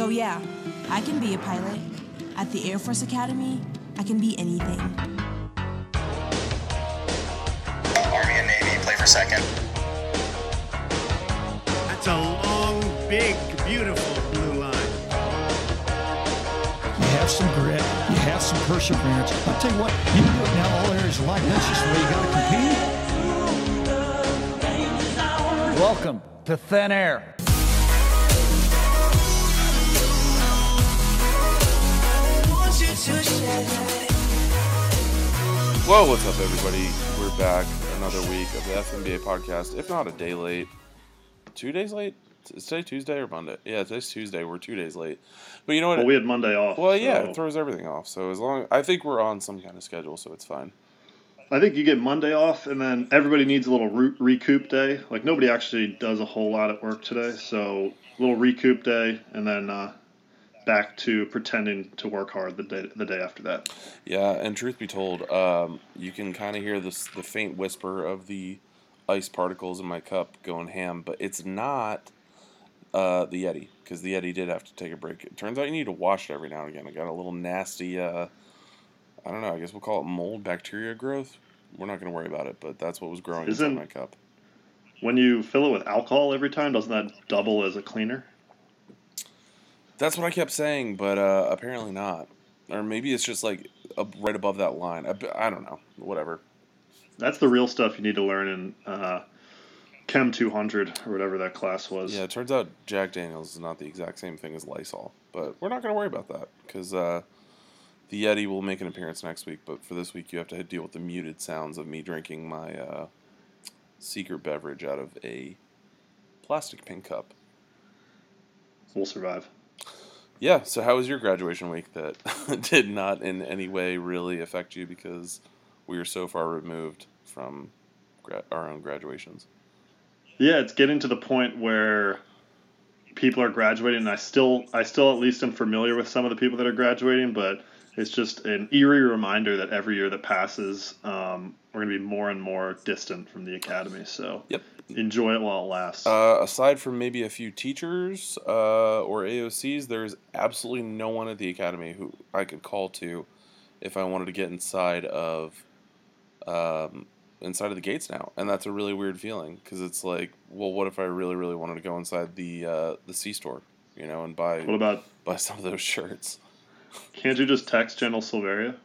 So, yeah, I can be a pilot. At the Air Force Academy, I can be anything. Army and Navy play for second. That's a long, big, beautiful blue line. You have some grit. You have some perseverance. I'll tell you what, you can do it now all areas of life. That's just the way you got to compete. Welcome to Thin Air. Whoa, what's up, everybody? We're back another week of the FNBA podcast. If not a day late, two days late. Is today Tuesday or Monday? Yeah, today's Tuesday. We're two days late. But you know what? Well, we had Monday off. Well, yeah, so it throws everything off. So as long, I think we're on some kind of schedule, so it's fine. I think you get Monday off, and then everybody needs a little re- recoup day. Like nobody actually does a whole lot at work today, so a little recoup day, and then uh, back to pretending to work hard the day the day after that. Yeah, and truth be told, um, you can kind of hear this the faint whisper of the ice particles in my cup going ham, but it's not uh, the Yeti because the Yeti did have to take a break. It turns out you need to wash it every now and again. I got a little nasty. Uh, I don't know. I guess we'll call it mold bacteria growth. We're not going to worry about it, but that's what was growing Isn't- my cup. When you fill it with alcohol every time, doesn't that double as a cleaner? That's what I kept saying, but uh, apparently not. Or maybe it's just like right above that line. I, I don't know. Whatever. That's the real stuff you need to learn in uh, Chem 200 or whatever that class was. Yeah, it turns out Jack Daniels is not the exact same thing as Lysol, but we're not going to worry about that because uh, the Yeti will make an appearance next week. But for this week, you have to deal with the muted sounds of me drinking my uh, secret beverage out of a plastic pink cup. We'll survive. Yeah. So how was your graduation week that did not in any way really affect you because we are so far removed from gra- our own graduations? Yeah, it's getting to the point where people are graduating, and I still, I still at least am familiar with some of the people that are graduating, but it's just an eerie reminder that every year that passes, um, we're going to be more and more distant from the academy. So Yep. enjoy it while it lasts. Uh, aside from maybe a few teachers uh, or AOCs, there's absolutely no one at the academy who I could call to if I wanted to get inside of um, inside of the gates now, and that's a really weird feeling because it's like, well, what if I really, really wanted to go inside the uh, the C store, you know, and buy what about? buy some of those shirts? Can't you just text General Silveria?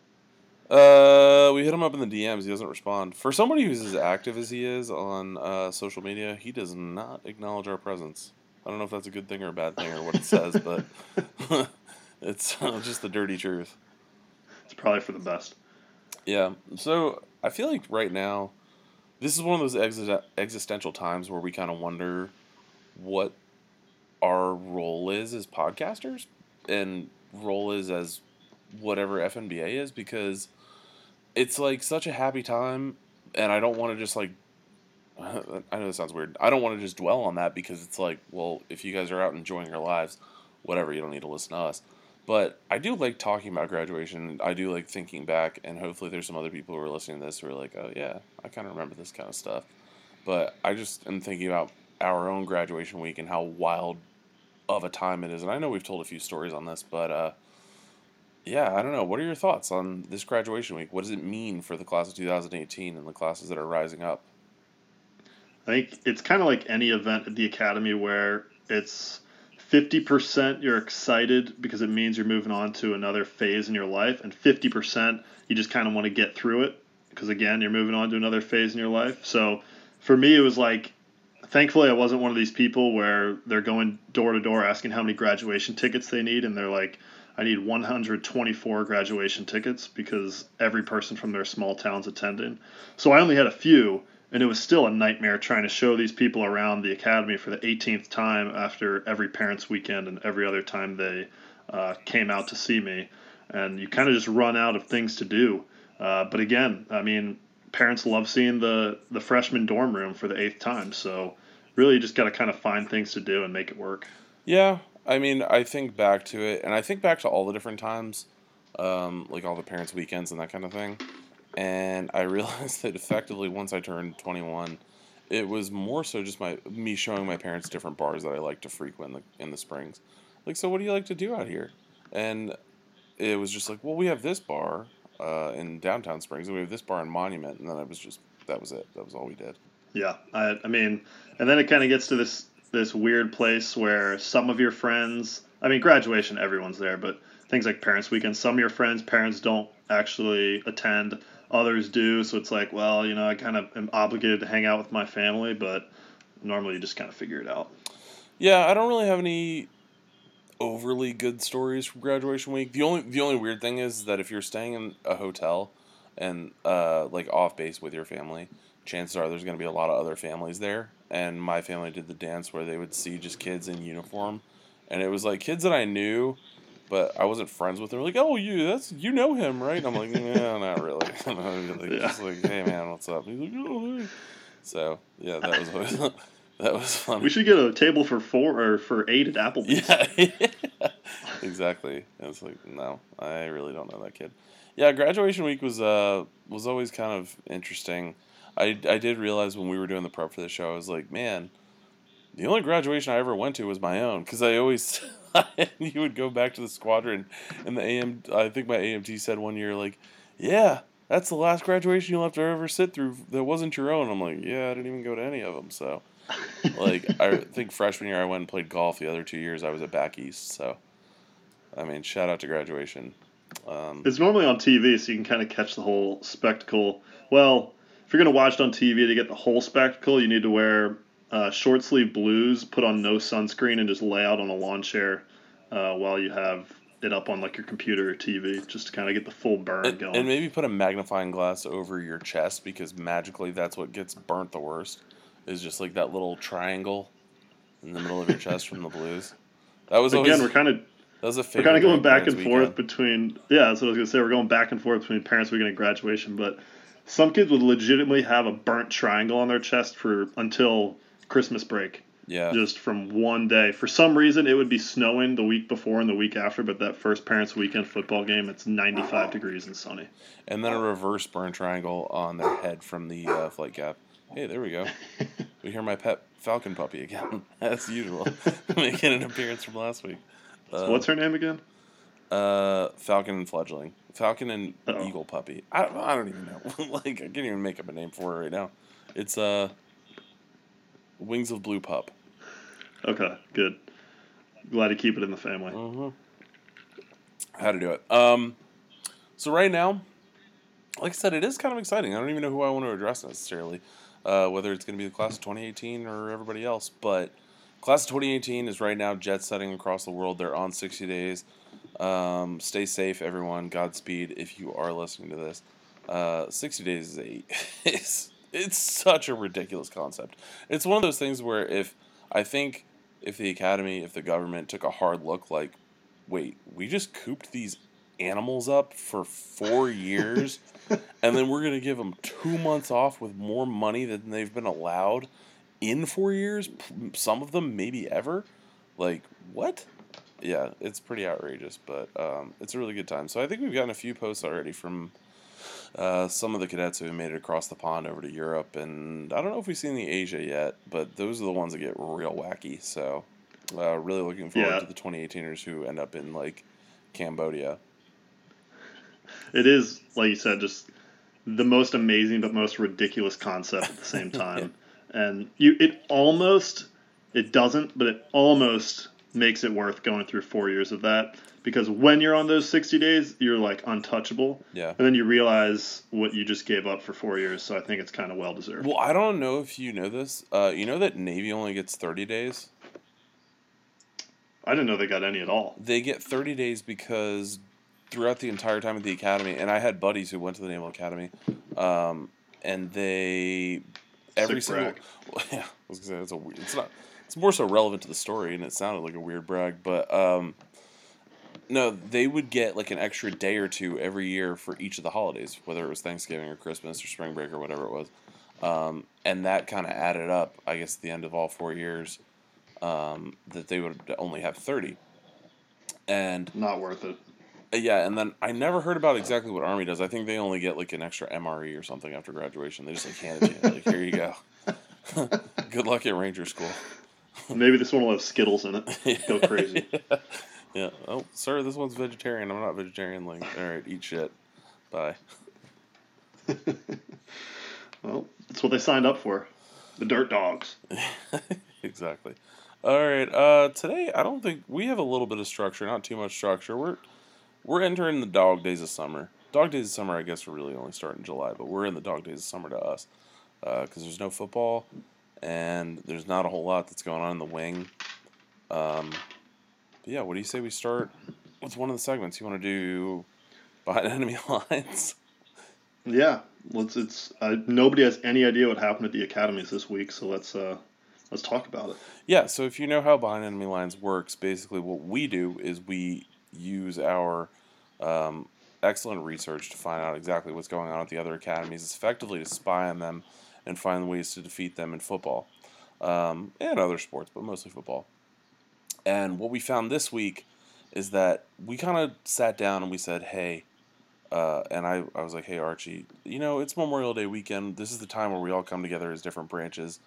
Uh, we hit him up in the DMs. He doesn't respond. For somebody who's as active as he is on uh, social media, he does not acknowledge our presence. I don't know if that's a good thing or a bad thing or what it says, but it's uh, just the dirty truth. It's probably for the best. Yeah. So I feel like right now, this is one of those exi- existential times where we kind of wonder what our role is as podcasters and role is as whatever FNBA is because it's like such a happy time and I don't want to just like I know this sounds weird. I don't want to just dwell on that because it's like, well, if you guys are out enjoying your lives, whatever, you don't need to listen to us. But I do like talking about graduation. I do like thinking back, and hopefully there's some other people who are listening to this who are like, oh yeah, I kind of remember this kind of stuff. But I just am thinking about our own graduation week and how wild of a time it is. And I know we've told a few stories on this, but uh, yeah, I don't know. What are your thoughts on this graduation week? What does it mean for the class of 2018 and the classes that are rising up? I think it's kind of like any event at the academy where it's 50% you're excited because it means you're moving on to another phase in your life, and 50% you just kind of want to get through it because, again, you're moving on to another phase in your life. So for me, it was like, thankfully, I wasn't one of these people where they're going door to door asking how many graduation tickets they need, and they're like, I need 124 graduation tickets because every person from their small town's attending. So I only had a few, and it was still a nightmare trying to show these people around the academy for the 18th time after every parents' weekend and every other time they uh, came out to see me. And you kind of just run out of things to do. Uh, but again, I mean, parents love seeing the the freshman dorm room for the eighth time. So really, just got to kind of find things to do and make it work. Yeah, I mean, I think back to it, and I think back to all the different times, um, like all the parents' weekends and that kind of thing. And I realized that effectively, once I turned 21, it was more so just my me showing my parents different bars that I like to frequent in the, in the springs. like, so what do you like to do out here? And it was just like, well, we have this bar uh, in downtown Springs, and we have this bar in Monument, and then it was just that was it. That was all we did. Yeah, I, I mean, and then it kind of gets to this this weird place where some of your friends, I mean, graduation, everyone's there, but things like parents' weekend, some of your friends' parents don't actually attend, others do. So it's like, well, you know, I kind of am obligated to hang out with my family, but normally you just kind of figure it out. Yeah, I don't really have any overly good stories from graduation week. The only the only weird thing is that if you're staying in a hotel and uh, like off base with your family, chances are there's going to be a lot of other families there. And my family did the dance where they would see just kids in uniform, and it was like kids that I knew, but I wasn't friends with. Them. Like, oh, you that's you know him, right? And I'm like, yeah, not really. Really. Yeah. Just like, hey man, what's up? He's like, oh, hey. So yeah, that was always, that was fun. We should get a table for four or for eight at Applebee's. Yeah, exactly. And it's like, no, I really don't know that kid. Yeah, graduation week was uh was always kind of interesting. I I did realize when we were doing the prep for the show, I was like, man, the only graduation I ever went to was my own because I always you would go back to the squadron, and the AM I think my AMT said one year like, yeah. That's the last graduation you'll have to ever sit through that wasn't your own. I'm like, yeah, I didn't even go to any of them. So, like, I think freshman year I went and played golf. The other two years I was at back east. So, I mean, shout out to graduation. Um, It's normally on TV, so you can kind of catch the whole spectacle. Well, you're going to watch it on TV to get the whole spectacle, you need to wear uh, short sleeve blues, put on no sunscreen, and just lay out on a lawn chair uh, while you have it up on like your computer or TV, just to kind of get the full burn and, going. and maybe put a magnifying glass over your chest because magically that's what gets burnt the worst. Is just like that little triangle in the middle of your chest from the blues. That was always Again, we're kind of that was a we're kind of going back and forth between yeah that's what i was going to say we're going back and forth between parents weekend and graduation but some kids would legitimately have a burnt triangle on their chest for until christmas break Yeah, just from one day for some reason it would be snowing the week before and the week after but that first parents weekend football game it's 95 degrees and sunny and then a reverse burn triangle on their head from the uh, flight gap. Hey, there we go. we hear my pet falcon puppy again, as usual, making an appearance from last week. so what's her name again Uh, Falcon and fledgling. Falcon and Uh-oh. eagle puppy. I don't, I don't even know. like I can't even make up a name for her right now. It's uh, wings of blue pup. okay good glad to keep it in the family Mm-hmm. How to do it. Um, so right now, like I said, it is kind of exciting. I don't even know who I want to address necessarily, uh, whether it's going to be the class of 2018 or everybody else. But class of 2018 is right now jet setting across the world. They're on 60 days. Um, stay safe, everyone. Godspeed if you are listening to this. Uh, 60 days is a it's, it's such a ridiculous concept. It's one of those things where if I think if the academy, if the government took a hard look, like, wait, we just cooped these animals up for four years, and then we're gonna give them two months off with more money than they've been allowed in four years. Some of them maybe ever. Like what? Yeah, it's pretty outrageous, but um, it's a really good time. So I think we've gotten a few posts already from uh, some of the cadets who have made it across the pond over to Europe, and I don't know if we've seen the Asia yet, but those are the ones that get real wacky. So, uh, really looking forward Yeah. to the 2018ers who end up in like Cambodia. it is like you said just the most amazing but most ridiculous concept at the same time and you it almost it doesn't but it almost makes it worth going through four years of that because when you're on those 60 days you're like untouchable Yeah. and then you realize what you just gave up for four years so i think it's kind of well deserved Well, I don't know if you know this. Uh, you know that Navy only gets 30 days? i didn't know they got any at all They get 30 days because throughout the entire time at the academy, and I had buddies who went to the Naval Academy, um, and they every Sick single brag. yeah, I was gonna say it's a weird, it's not it's more so relevant to the story, and it sounded like a weird brag, but um, no, they would get like an extra day or two every year for each of the holidays, whether it was Thanksgiving or Christmas or spring break or whatever it was, um, and that kind of added up. I guess at the end of all four years, um, that they would only have thirty. And not worth it uh, yeah, and then I never heard about exactly what Army does. I think they only get like an extra MRE or something after graduation. They just like hand it to you, like here you go. Good luck at Ranger School. Maybe this one will have Skittles in it. Go crazy. yeah. Oh, sir, this one's vegetarian. I'm not vegetarian. Like, all right, eat shit. Bye. Well, that's what they signed up for. The Dirt Dogs. exactly. All right. Uh, today I don't think we have a little bit of structure, not too much structure. We're we're entering the dog days of summer. Dog days of summer, I guess, are really only starting in July, but we're in the dog days of summer to us because there's no football and there's not a whole lot that's going on in the wing. Um, but yeah, what do you say we start with one of the segments? You want to do behind enemy lines? Yeah, let's. It's uh, nobody has any idea what happened at the academies this week, so let's uh, let's talk about it. Yeah, so if you know how behind enemy lines works, basically what we do is we use our um, excellent research to find out exactly what's going on at the other academies. It's effectively to spy on them and find ways to defeat them in football um, and other sports, but mostly football. And what we found this week is that we kind of sat down and we said, hey, uh, and I, I was like, hey, Archie, you know, it's Memorial Day weekend. This is the time where we all come together as different branches.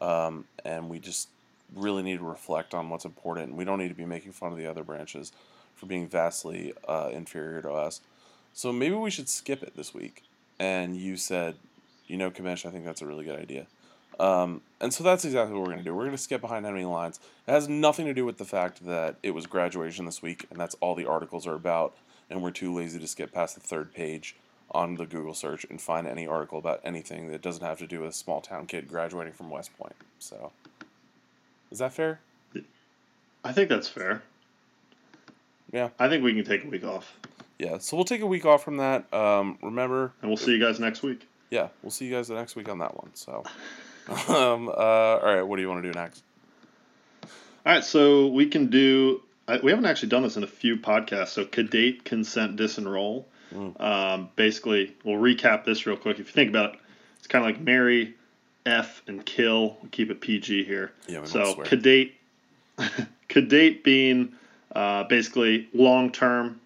Um, and we just really need to reflect on what's important. We don't need to be making fun of the other branches for being vastly uh, inferior to us. So maybe we should skip it this week. And you said, you know, Commish, I think that's a really good idea. Um, and so that's exactly what we're going to do. We're going to skip behind enemy lines. It has nothing to do with the fact that it was graduation this week, and that's all the articles are about. And we're too lazy to skip past the third page on the Google search and find any article about anything that doesn't have to do with a small town kid graduating from West Point. So, is that fair? I think that's fair. Yeah. I think we can take a week off, Yeah. So we'll take a week off from that. Um, remember, and we'll see you guys next week. Yeah, we'll see you guys the next week on that one. So, um, uh, all right, what do you want to do next? All right, so we can do. We haven't actually done this in a few podcasts. So cadate consent disenroll. Um, basically, we'll recap this real quick. If you think about it, it's kind of like marry, F, and kill. We'll keep it PG here. Yeah, we so swear. cadate, cadate being uh, basically long term,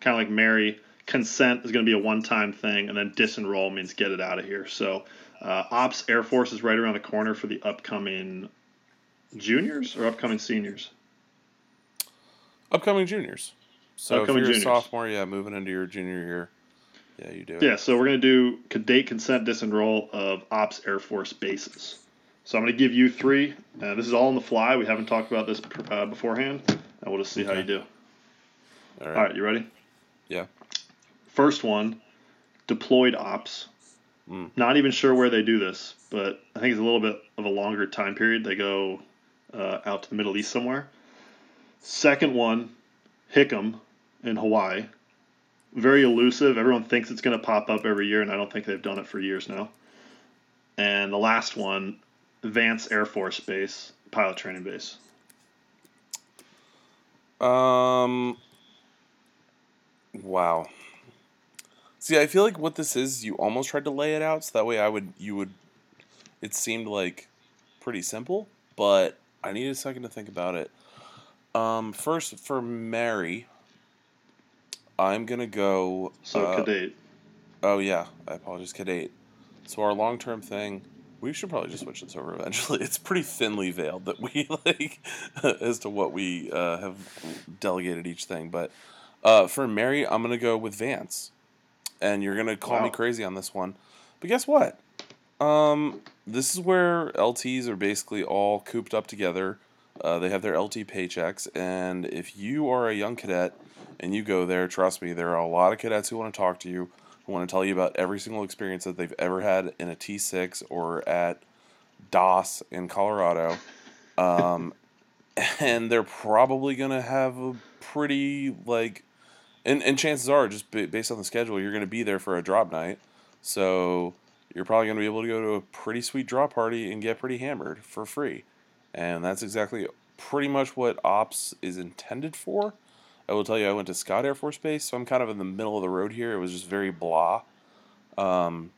kind of like marry. Consent is going to be a one time thing, and then disenroll means get it out of here. So, uh, Ops Air Force is right around the corner for the upcoming juniors or upcoming seniors. Upcoming juniors. So Upcoming if you're juniors. a sophomore, yeah, moving into your junior year, yeah, you do it. Yeah, so we're going to do cadate consent disenroll of Ops Air Force bases. So I'm going to give you three. Uh, this is all on the fly. We haven't talked about this uh, beforehand, and we'll just see how you do. All right. All right, you ready? Yeah. First one, deployed ops. Mm. Not even sure where they do this, but I think it's a little bit of a longer time period. They go uh, out to the Middle East somewhere. Second one, Hickam in Hawaii. Very elusive. Everyone thinks it's going to pop up every year, and I don't think they've done it for years now. And the last one, Vance Air Force Base, pilot training base. Um. Wow. See, I feel like what this is, you almost tried to lay it out, so that way I would, you would. It seemed like pretty simple, but I need a second to think about it. Um, first for marry, I'm gonna go. So uh, cadate. Oh yeah, I apologize, Cadate. So our long term thing, we should probably just switch this over eventually. It's pretty thinly veiled that we like as to what we uh, have delegated each thing. But uh, for marry, I'm gonna go with Vance, and you're gonna call me crazy on this one. But guess what? Um, this is where LTs are basically all cooped up together. Uh, they have their LT paychecks, and if you are a young cadet and you go there, trust me, there are a lot of cadets who want to talk to you, who want to tell you about every single experience that they've ever had in a T6 or at DOS in Colorado. Um, and they're probably going to have a pretty, like, and, and chances are, just based on the schedule, you're going to be there for a drop night. So you're probably going to be able to go to a pretty sweet drop party and get pretty hammered for free. And that's exactly pretty much what Ops is intended for. I will tell you, I went to Scott Air Force Base, so I'm kind of in the middle of the road here. It was just very blah. Um,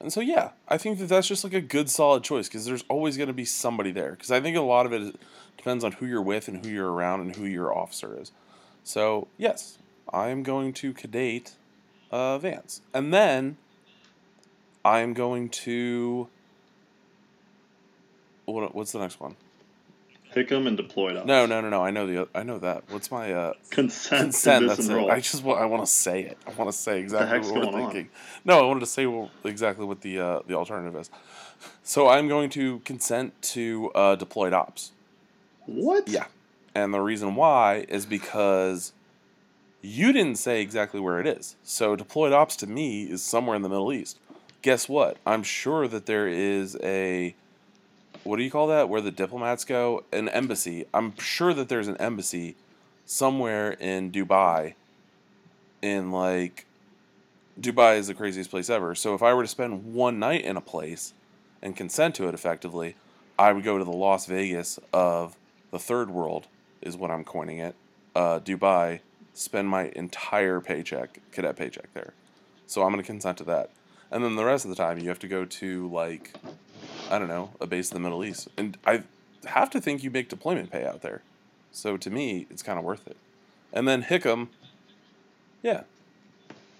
and so, yeah, I think that that's just like a good, solid choice because there's always going to be somebody there. Because I think a lot of it depends on who you're with and who you're around and who your officer is. So, yes, I am going to cadate uh, Vance. And then I am going to what, what's the next one? Hickam and deployed ops. No, no, no, no. I know the I know that. What's my uh Consent, consent? That's it. I just wa- I want to say it. I want to say exactly what we're going on? thinking. No, I wanted to say well, exactly what the uh, the alternative is. So I'm going to consent to uh, deployed ops. what? Yeah. And the reason why is because you didn't say exactly where it is. So deployed ops to me is somewhere in the Middle East. Guess what? I'm sure that there is a what do you call that? Where the diplomats go? An embassy. I'm sure that there's an embassy somewhere in Dubai in like Dubai is the craziest place ever. So if I were to spend one night in a place and consent to it effectively, I would go to the Las Vegas of the third world, is what I'm coining it. Uh, Dubai, spend my entire paycheck, cadet paycheck there. So I'm going to consent to that. And then the rest of the time, you have to go to, like, I don't know, a base in the Middle East. And I have to think you make deployment pay out there. So to me, it's kind of worth it. And then Hickam, yeah,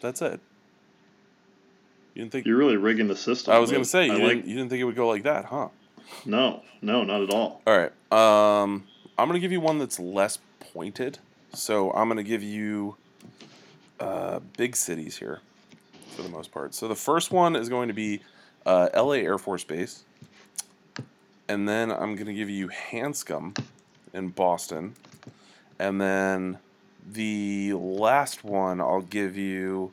that's it. You didn't think. You're really rigging the system. I was gonna say you I didn't. You didn't think it would go like that, huh? No, no, not at all. All right. Um, I'm gonna give you one that's less pointed. So I'm gonna give you uh, big cities here, for the most part. So the first one is going to be uh, L.A. Air Force Base, and then I'm gonna give you Hanscom in Boston, and then the last one I'll give you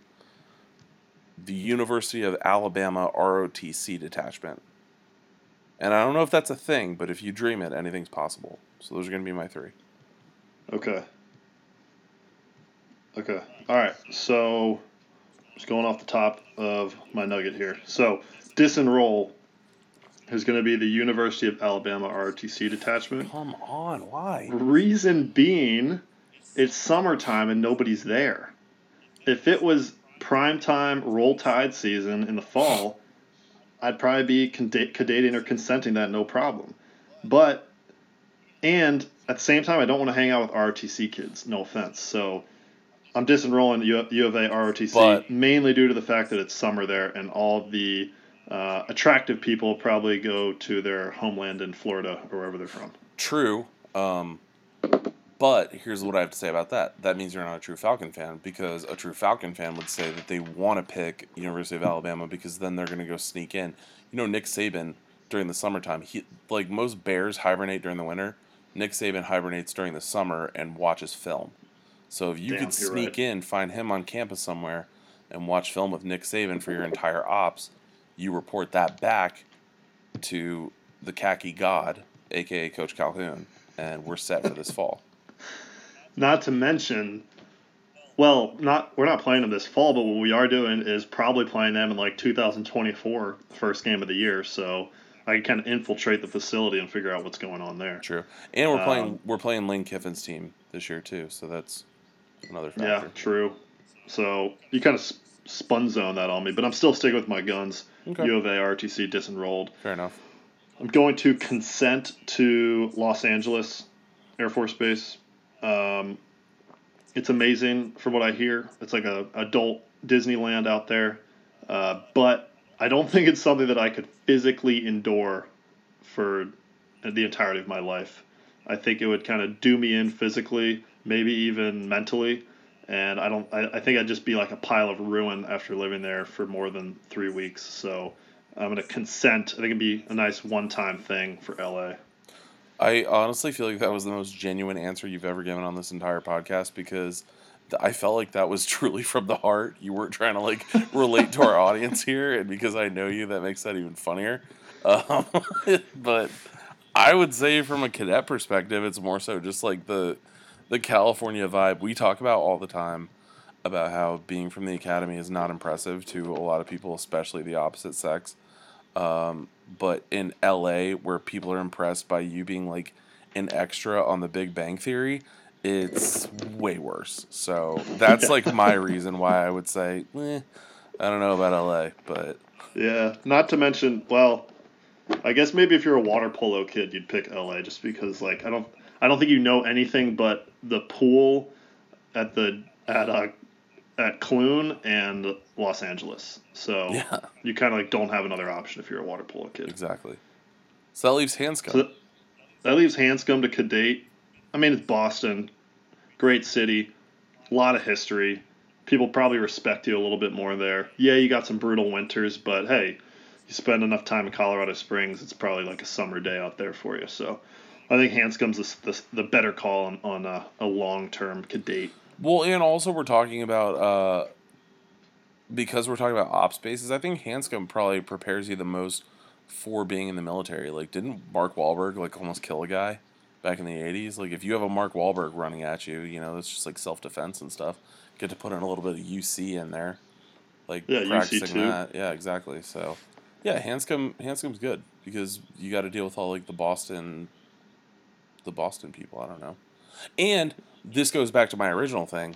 the University of Alabama ROTC detachment. And I don't know if that's a thing, but if you dream it, anything's possible. So those are going to be my three. Okay. Okay. All right. So, just going off the top of my nugget here. So, disenroll is going to be the University of Alabama ROTC detachment. Come on, why? Reason being, it's summertime and nobody's there. If it was prime time roll tide season in the fall, I'd probably be canda- cadating or consenting that no problem. But, and at the same time, I don't want to hang out with ROTC kids. No offense. So, I'm disenrolling U U of A ROTC But- mainly due to the fact that it's summer there and all the uh, attractive people probably go to their homeland in Florida or wherever they're from. True. Um, but here's what I have to say about that. That means you're not a true Falcon fan because a true Falcon fan would say that they want to pick University of Alabama because then they're going to go sneak in. You know, Nick Saban during the summertime, he like most bears hibernate during the winter. Nick Saban hibernates during the summer and watches film. So if you Damn, could sneak right. in, find him on campus somewhere, and watch film with Nick Saban for your entire ops, you report that back to the khaki god, aka Coach Calhoun, and we're set for this fall. Not to mention, well, not we're not playing them this fall, but what we are doing is probably playing them in like 2024, first game of the year. So I can kind of infiltrate the facility and figure out what's going on there. True, and we're playing Um, we're playing Lane Kiffin's team this year too, so that's another factor. Yeah, true. So you kind of sp- spun zone that on me, but I'm still sticking with my guns. Okay. U of A RTC disenrolled. Fair enough. I'm going to consent to Los Angeles Air Force Base. Um, it's amazing from what I hear. It's like a adult Disneyland out there, uh, but I don't think it's something that I could physically endure for the entirety of my life. I think it would kind of do me in physically, maybe even mentally, and I don't. I, I think I'd just be like a pile of ruin after living there for more than three weeks. So I'm gonna consent. I think it'd be a nice one-time thing for LA. I honestly feel like that was the most genuine answer you've ever given on this entire podcast because I felt like that was truly from the heart. You weren't trying to like relate to our audience here, and because I know you, that makes that even funnier. Um, but I would say, from a cadet perspective, it's more so just like the the California vibe we talk about all the time about how being from the academy is not impressive to a lot of people, especially the opposite sex but in LA where people are impressed by you being like an extra on the Big Bang Theory, it's way worse. So that's like my reason why I would say, eh, I don't know about LA, but Yeah, not to mention, well, I guess maybe if you're a water polo kid, you'd pick LA just because like I don't I don't think you know anything but the pool at the at uh at Clune and Los Angeles. So Yeah. you kind of like don't have another option if you're a water polo kid. exactly. So that leaves Hanscom. So that leaves Hanscom to Cadate. I mean, it's Boston, great city, a lot of history. People probably respect you a little bit more there. Yeah, you got some brutal winters, but hey, you spend enough time in Colorado Springs, it's probably like a summer day out there for you. So I think Hanscom's the, the, the better call on, on a, a long term Cadate. Well, and also we're talking about uh, because we're talking about op spaces. I think Hanscom probably prepares you the most for being in the military. Like, didn't Mark Wahlberg like almost kill a guy back in the '80s? Like, if you have a Mark Wahlberg running at you, you know that's just like self defense and stuff. Get to put in a little bit of UC in there, like Yeah, practicing that. Yeah, exactly. So, yeah, Hanscom Hanscom's good because you got to deal with all like the Boston, the Boston people. I don't know, and this goes back to my original thing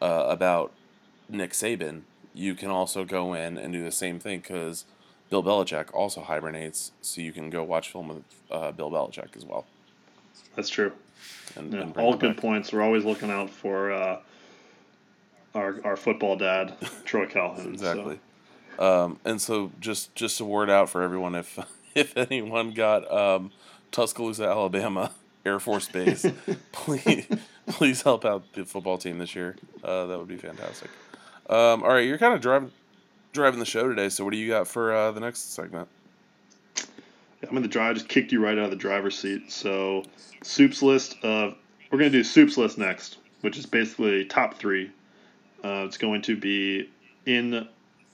uh, about Nick Saban. You can also go in and do the same thing because Bill Belichick also hibernates, so you can go watch film with uh, Bill Belichick as well. That's true. And, Yeah, and all good back. points. We're always looking out for uh, our our football dad, Troy Calhoun. so- Exactly. Um, and so just just a word out for everyone if if anyone got um, Tuscaloosa, Alabama Air Force Base, please please help out the football team this year. Uh, that would be fantastic. Um, all right, you're kind of driving driving the show today. So what do you got for uh, the next segment? I'm in the drive. I just kicked you right out of the driver's seat. So, soups list of we're gonna do soups list next, which is basically top three. Uh, it's going to be in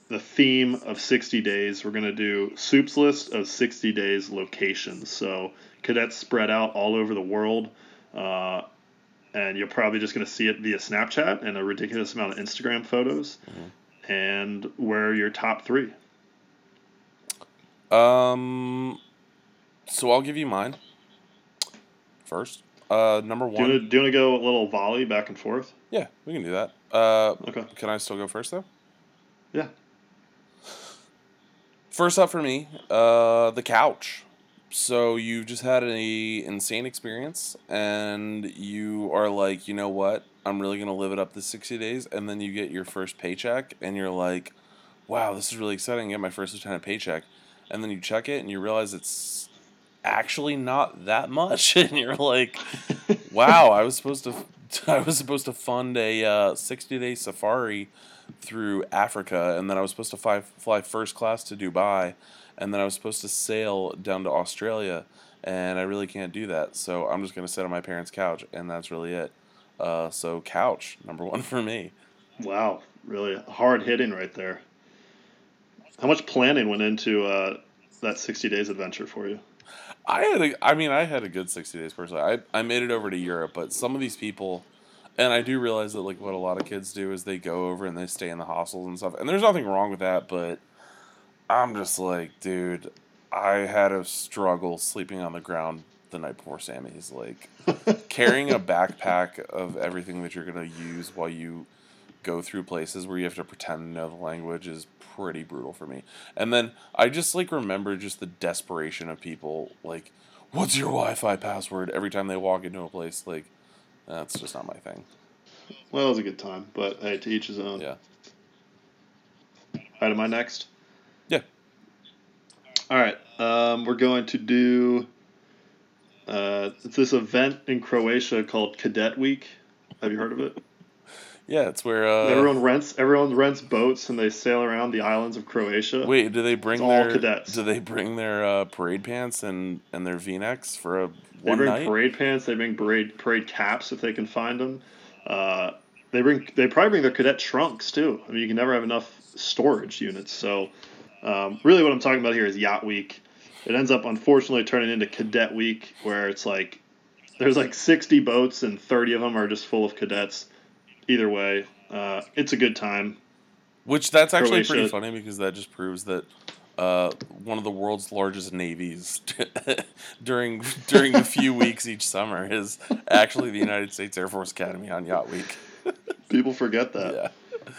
the theme of 60 days. We're gonna do soups list of 60 days locations. So cadets spread out all over the world. Uh, and you're probably just going to see it via Snapchat and a ridiculous amount of Instagram photos. And where are your top three? Um, so I'll give you mine first. Uh, number one. Do you want to go a little volley back and forth? Yeah, we can do that. Uh, Okay. can I still go first though? Yeah. First up for me, uh, the couch. So you just had an insane experience, and you are like, you know what? I'm really gonna live it up the sixty days, and then you get your first paycheck, and you're like, wow, this is really exciting. I get my first lieutenant paycheck, and then you check it, and you realize it's actually not that much, and you're like, wow, I was supposed to, I was supposed to fund a uh, sixty day safari through Africa, and then I was supposed to fly fly first class to Dubai, and then I was supposed to sail down to Australia, and I really can't do that. So I'm just gonna sit on my parents' couch, and that's really it. Uh, so couch number one for me. Wow, really hard hitting right there. How much planning went into uh, that 60 days adventure for you? I had a, I mean, I had a good sixty days personally. I I made it over to Europe, but some of these people, and I do realize that like what a lot of kids do is they go over and they stay in the hostels and stuff, and there's nothing wrong with that, but I'm just like, dude, I had a struggle sleeping on the ground the night before SAMIs. Like carrying a backpack of everything that you're gonna use while you go through places where you have to pretend to know the language is pretty brutal for me. And then I just like remember just the desperation of people like, "What's your Wi-Fi password?" Every time they walk into a place, like that's just not my thing. Well, it was a good time, but hey, to each his own. Yeah. All right, am I next? Yeah. All right, um, we're going to do. Uh, it's this event in Croatia called Cadet Week. Have you heard of it? Yeah, it's where uh, everyone rents everyone rents boats and they sail around the islands of Croatia. Wait, do they bring It's all cadets. do they bring their uh, parade pants and and their V-necks for a They bring night? parade pants. They bring parade parade caps if they can find them. Uh, they bring they probably bring their cadet trunks too. I mean, you can never have enough storage units. So, um, really, what I'm talking about here is yacht week. It ends up unfortunately turning into cadet week, where it's like there's like 60 boats and 30 of them are just full of cadets. Either way, uh, it's a good time. Which that's actually pretty funny because that just proves that uh, one of the world's largest navies during during a few weeks each summer is actually the United States Air Force Academy on Yacht Week. People forget that. Yeah.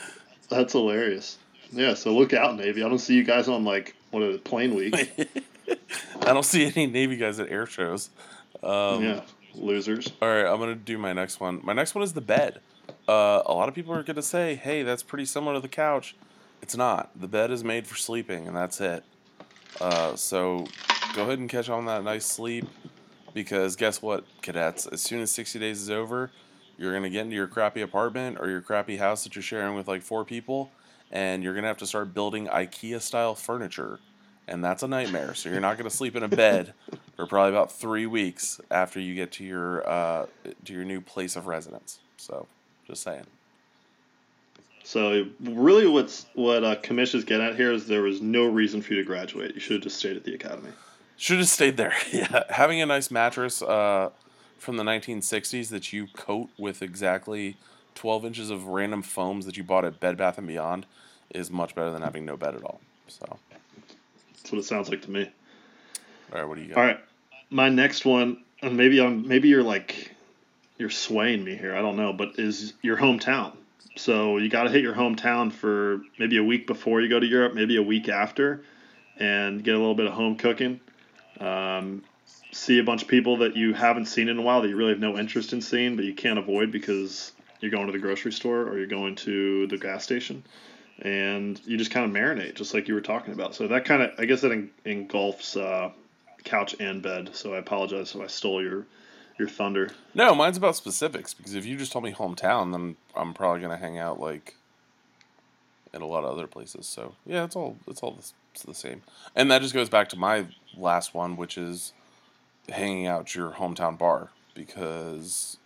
That's hilarious. Yeah, so look out, Navy. I don't see you guys on like what is it, plane week. I don't see any Navy guys at air shows. Um, yeah, losers. All right, I'm gonna do my next one. My next one is the bed. Uh, a lot of people are gonna say, "Hey, that's pretty similar to the couch." It's not. The bed is made for sleeping, and that's it. Uh, so go ahead and catch on that nice sleep because guess what, cadets? As soon as 60 days is over, you're going to get into your crappy apartment or your crappy house that you're sharing with like four people, and you're going to have to start building IKEA style furniture. And that's a nightmare. So you're not going to sleep in a bed for probably about three weeks after you get to your uh, to your new place of residence. So, just saying. So really, what's what uh, Commish is getting at here is there was no reason for you to graduate. You should have just stayed at the academy. Should have stayed there. yeah, having a nice mattress uh, from the 1960s that you coat with exactly 12 inches of random foams that you bought at Bed Bath and Beyond is much better than having no bed at all. So, That's what it sounds like to me. all right, what do you got? All right, my next one, and maybe I'm maybe you're like you're swaying me here. I don't know, but is your hometown. So you got to hit your hometown for maybe a week before you go to Europe, maybe a week after, and get a little bit of home cooking. Um, see a bunch of people that you haven't seen in a while that you really have no interest in seeing, but you can't avoid because you're going to the grocery store or you're going to the gas station, and you just kind of marinate, just like you were talking about. So that kind of, I guess, that en- engulfs uh, couch and bed. So I apologize if I stole your your thunder. No, mine's about specifics because if you just told me hometown, then I'm probably gonna hang out like in a lot of other places. So yeah, it's all it's all the, it's the same, and that just goes back to my last one, which is hanging out your hometown bar because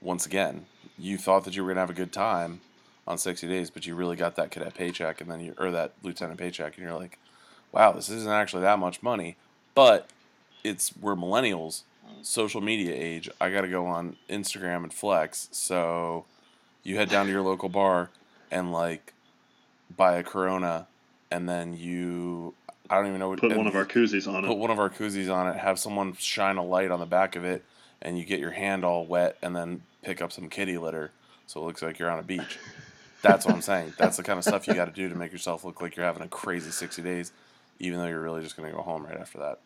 once again, you thought that you were gonna have a good time on 60 days, but you really got that cadet paycheck and then you or that lieutenant paycheck, and you're like, wow, this isn't actually that much money, but it's we're millennials social media age, I got to go on Instagram and flex. So you head down to your local bar and like buy a Corona, and then you I don't even know what Put one of our koozies on put it. Put one of our koozies on it, have someone shine a light on the back of it, and you get your hand all wet, and then pick up some kitty litter so it looks like you're on a beach. That's what I'm saying. That's the kind of stuff you got to do to make yourself look like you're having a crazy 60 days, even though you're really just going to go home right after that.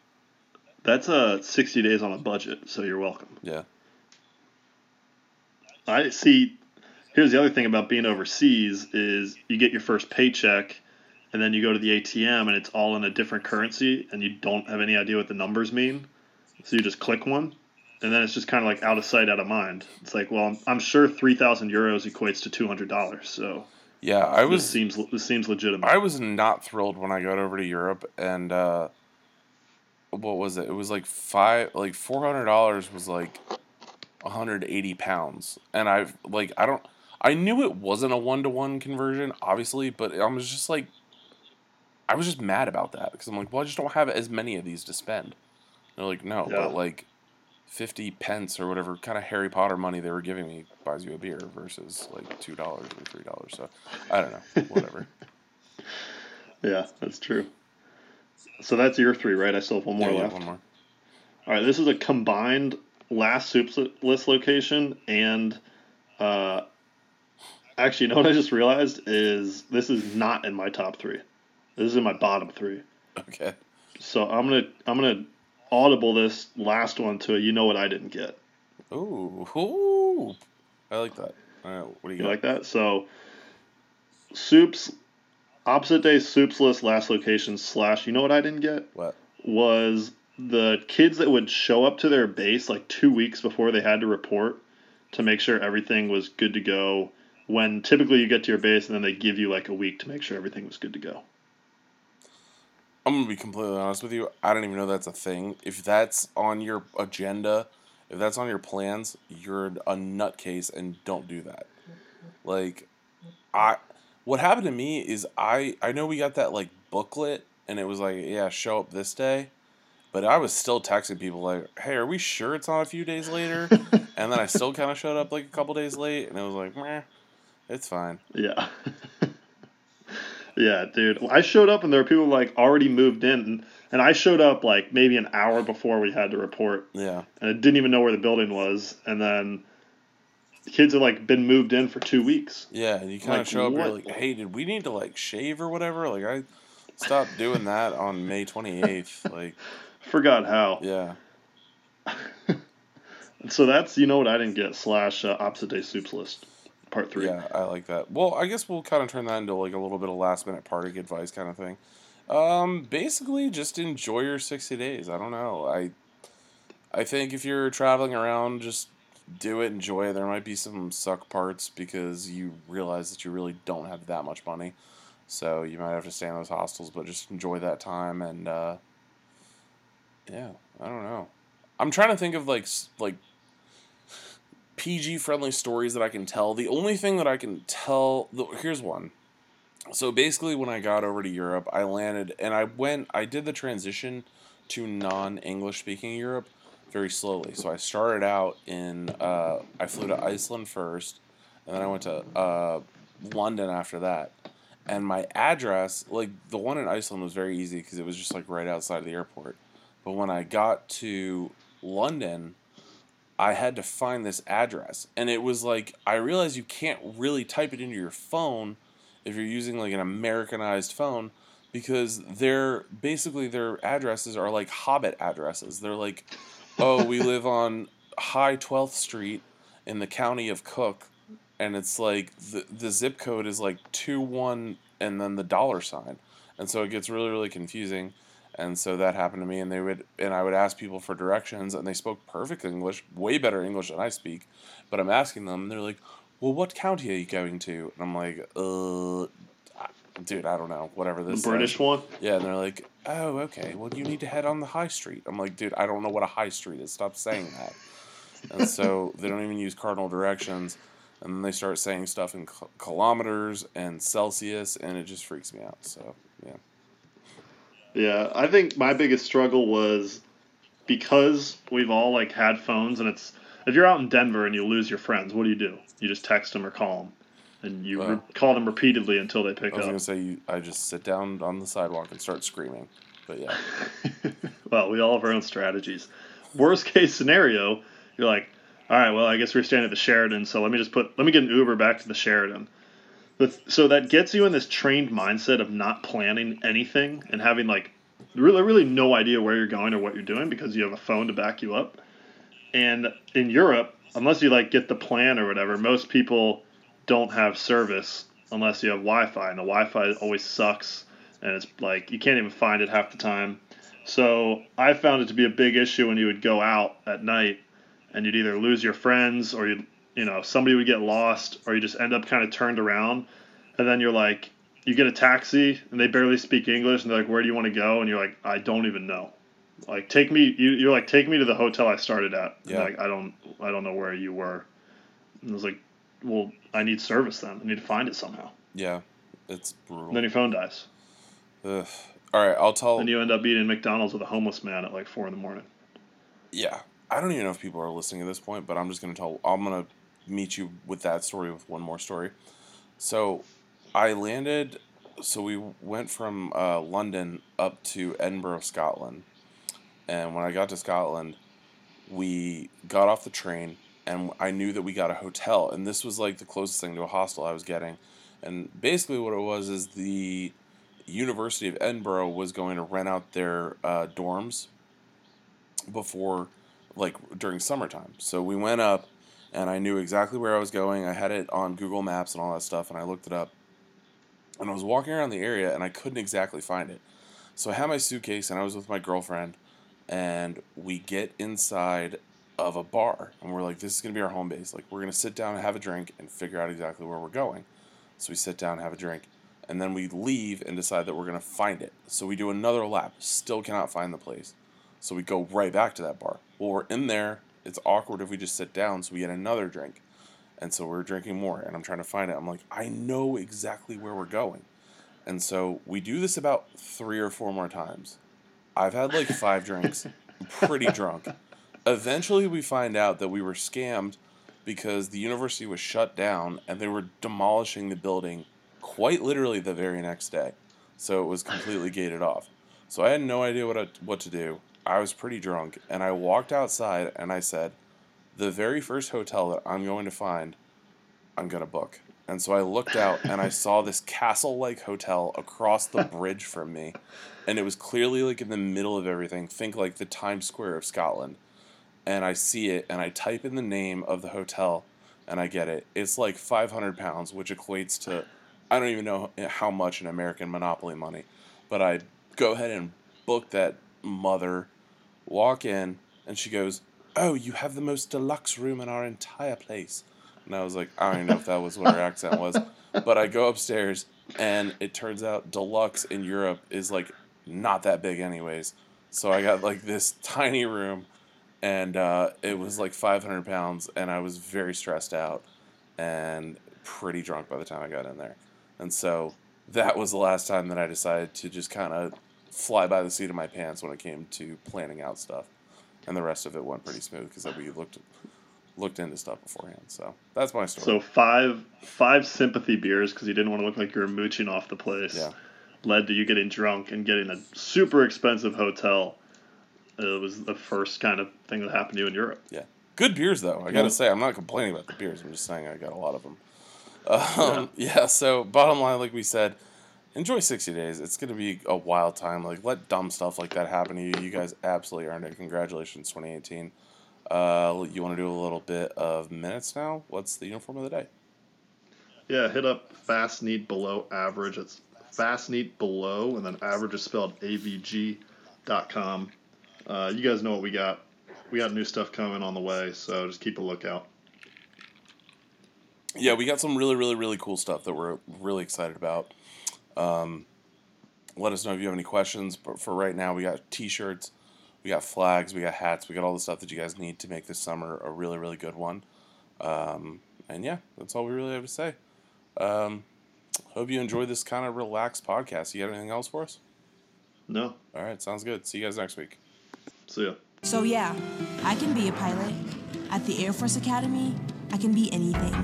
That's uh, 60 days on a budget, so you're welcome. Yeah. I see. Here's the other thing about being overseas is you get your first paycheck, and then you go to the ATM and it's all in a different currency, and you don't have any idea what the numbers mean. So you just click one, and then it's just kind of like out of sight, out of mind. It's like, well, I'm, I'm sure 3,000 euros equates to $200, so Yeah, I this was seems this seems legitimate. I was not thrilled when I got over to Europe and uh, what was it? It was like five, like four hundred dollars was like one hundred eighty pounds, and I've like I don't, I knew it wasn't a one to one conversion, obviously, but I was just like, I was just mad about that because I'm like, well, I just don't have as many of these to spend. they're like, no, Yeah. but like. 50 pence or whatever kind of Harry Potter money they were giving me buys you a beer versus like $2 or $3. So I don't know. Whatever. yeah, that's true. So that's your three, right? I still have one more Yeah, left. one more. All right, this is a combined last soups list location and uh, actually, you know what I just realized is this is not in my top three. This is in my bottom three. Okay. So I'm gonna I'm gonna audible this last one to a you know what I didn't get. Ooh, ooh. I like that. All right, what do you You like that? So soups opposite day soups list last location slash you know what I didn't get What? was the kids that would show up to their base like two weeks before they had to report to make sure everything was good to go. When typically you get to your base and then they give you like a week to make sure everything was good to go. I'm gonna be completely honest with you. I don't even know that's a thing. If that's on your agenda, if that's on your plans, you're a nutcase and don't do that. Like, I, what happened to me is I I know we got that like booklet and it was like yeah show up this day, but I was still texting people like hey are we sure it's on a few days later? and then I still kind of showed up like a couple days late and it was like meh, it's fine. Yeah. yeah, dude. I showed up and there were people like already moved in and I showed up like maybe an hour before we had to report Yeah. and I didn't even know where the building was and then the kids have like been moved in for two weeks. Yeah, and you kind of Like, show up. You're like, "Hey, did we need to like shave or whatever?" Like, I stopped doing that on May 28th. Like, Forgot how. yeah, So that's you know what I didn't get slash uh, opposite day soups list part three. yeah, I like that. Well, I guess we'll kind of turn that into like a little bit of last minute party advice kind of thing. Um, basically, just enjoy your sixty days. I don't know. I, I think if you're traveling around, just do it, enjoy it. There might be some suck parts because you realize that you really don't have that much money, so you might have to stay in those hostels. But just enjoy that time and, uh, yeah, I don't know. I'm trying to think of like like PG friendly stories that I can tell. The only thing that I can tell, here's one. So basically, when I got over to Europe, I landed and I went, I did the transition to non English speaking Europe very slowly. So I started out in, uh, I flew to Iceland first, and then I went to uh, London after that. And my address, like the one in Iceland, was very easy because it was just like right outside of the airport. But when I got to London, I had to find this address. And it was like, I realized you can't really type it into your phone if you're using like an Americanized phone because they're basically their addresses are like hobbit addresses. They're like, oh, we live on High 12th Street in the county of Cook. And it's like the, the zip code is like 2 1 and then the dollar sign. And so it gets really, really confusing and so that happened to me and they would and i would ask people for directions and they spoke perfect english way better english than i speak but i'm asking them and they're like well what county are you going to and i'm like uh dude i don't know whatever The this British says. one. yeah and they're like oh okay well you need to head on the high street i'm like dude i don't know what a high street is stop saying that and so they don't even use cardinal directions and then they start saying stuff in kil- kilometers and celsius and it just freaks me out so yeah Yeah, I think my biggest struggle was because we've all like had phones, and it's if you're out in Denver and you lose your friends, what do you do? You just text them or call them, and you re- call them repeatedly until they pick up. I was up. gonna say you, I just sit down on the sidewalk and start screaming, but yeah, well, we all have our own strategies. Worst case scenario, you're like, all right, well, I guess we're staying at the Sheraton, so let me just put, let me get an Uber back to the Sheraton. But so that gets you in this trained mindset of not planning anything and having like really, really no idea where you're going or what you're doing because you have a phone to back you up. And in Europe, unless you like get the plan or whatever, most people don't have service unless you have Wi-Fi, and the Wi-Fi always sucks, and it's like you can't even find it half the time. So I found it to be a big issue when you would go out at night, and you'd either lose your friends or you you know somebody would get lost, or you just end up kind of turned around, and then you're like you get a taxi and they barely speak English, and they're like, "Where do you want to go?" And you're like, "I don't even know." Like take me, you, you're like take me to the hotel I started at. Yeah. Like I don't, I don't know where you were. And I was like, well, I need service then. I need to find it somehow. yeah, it's brutal. And then your phone dies. Ugh. All right, I'll tell. Then you end up eating McDonald's with a homeless man at like four in the morning. Yeah, I don't even know if people are listening at this point, but I'm just gonna tell. I'm gonna meet you with that story with one more story. So, I landed. So we went from uh, London up to Edinburgh, Scotland, and when I got to Scotland, we got off the train, and I knew that we got a hotel, and this was like the closest thing to a hostel I was getting, and basically what it was is the University of Edinburgh was going to rent out their uh, dorms before like during summertime. So we went up and I knew exactly where I was going. I had it on Google Maps and all that stuff and I looked it up. And I was walking around the area and I couldn't exactly find it. So I had my suitcase and I was with my girlfriend and we get inside of a bar and we're like this is going to be our home base. Like we're going to sit down and have a drink and figure out exactly where we're going. So we sit down, have a drink, and then we leave and decide that we're going to find it. So we do another lap, still cannot find the place. So we go right back to that bar. Well, we're in there. It's awkward if we just sit down, so we get another drink. And so we're drinking more, and I'm trying to find it. I'm like, I know exactly where we're going. And so we do this about three or four more times. I've had like five drinks, I'm pretty drunk. Eventually, we find out that we were scammed because the university was shut down and they were demolishing the building quite literally the very next day. So it was completely gated off. So I had no idea what, I, what to do. I was pretty drunk and I walked outside and I said, The very first hotel that I'm going to find, I'm going to book. And so I looked out and I saw this castle like hotel across the bridge from me. And it was clearly like in the middle of everything. Think like the Times Square of Scotland and I see it and I type in the name of the hotel and I get it. It's like 500 pounds, which equates to, I don't even know how much in American Monopoly money, but I go ahead and book that mother. Walk in, and she goes, "Oh, you have the most deluxe room in our entire place." And I was like, I don't even know if that was what her accent was, but I go upstairs, and it turns out deluxe in Europe is like not that big, anyways. So I got like this tiny room, and uh, it was like 500 pounds, and I was very stressed out and pretty drunk by the time I got in there. And so that was the last time that I decided to just kind of fly by the seat of my pants when it came to planning out stuff. And the rest of it went pretty smooth because we looked looked into stuff beforehand. So that's my story. So five five sympathy beers because you didn't want to look like you were mooching off the place. Yeah. Led to you getting drunk and getting a super expensive hotel. It was the first kind of thing that happened to you in Europe. yeah, good beers though. I gotta say, I'm not complaining about the beers. I'm just saying I got a lot of them. Um, yeah. So bottom line, like we said, enjoy 60 days. It's gonna be a wild time. Like let dumb stuff like that happen to you. You guys absolutely earned it. Congratulations, 2018. Uh, you want to do a little bit of minutes now? What's the uniform of the day? Yeah, hit up fast neat below average. It's fast neat below, and then average is spelled avg dot com. Uh, you guys know what we got. We got new stuff coming on the way, so just keep a lookout. yeah, we got some really, really, really cool stuff that we're really excited about. Um, let us know if you have any questions. But for right now, we got T-shirts, we got flags, we got hats, we got all the stuff that you guys need to make this summer a really, really good one. Um, and yeah, that's all we really have to say. Um, hope you enjoy this kind of relaxed podcast. You got anything else for us? No, All right, sounds good. See you guys next week. See ya. So, yeah, I can be a pilot. At the Air Force Academy, I can be anything.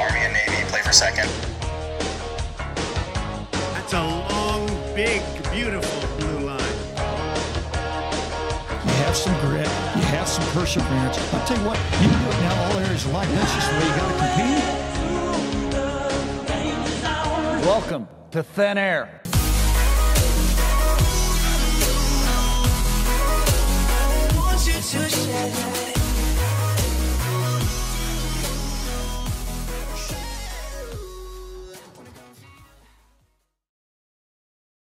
Army and Navy, play for second. That's a long, big, beautiful blue line. You have some grit. You have some perseverance. I'll tell you what, you can do it now all areas of life. That's just the way you got to compete. Welcome to Thin Air. to share.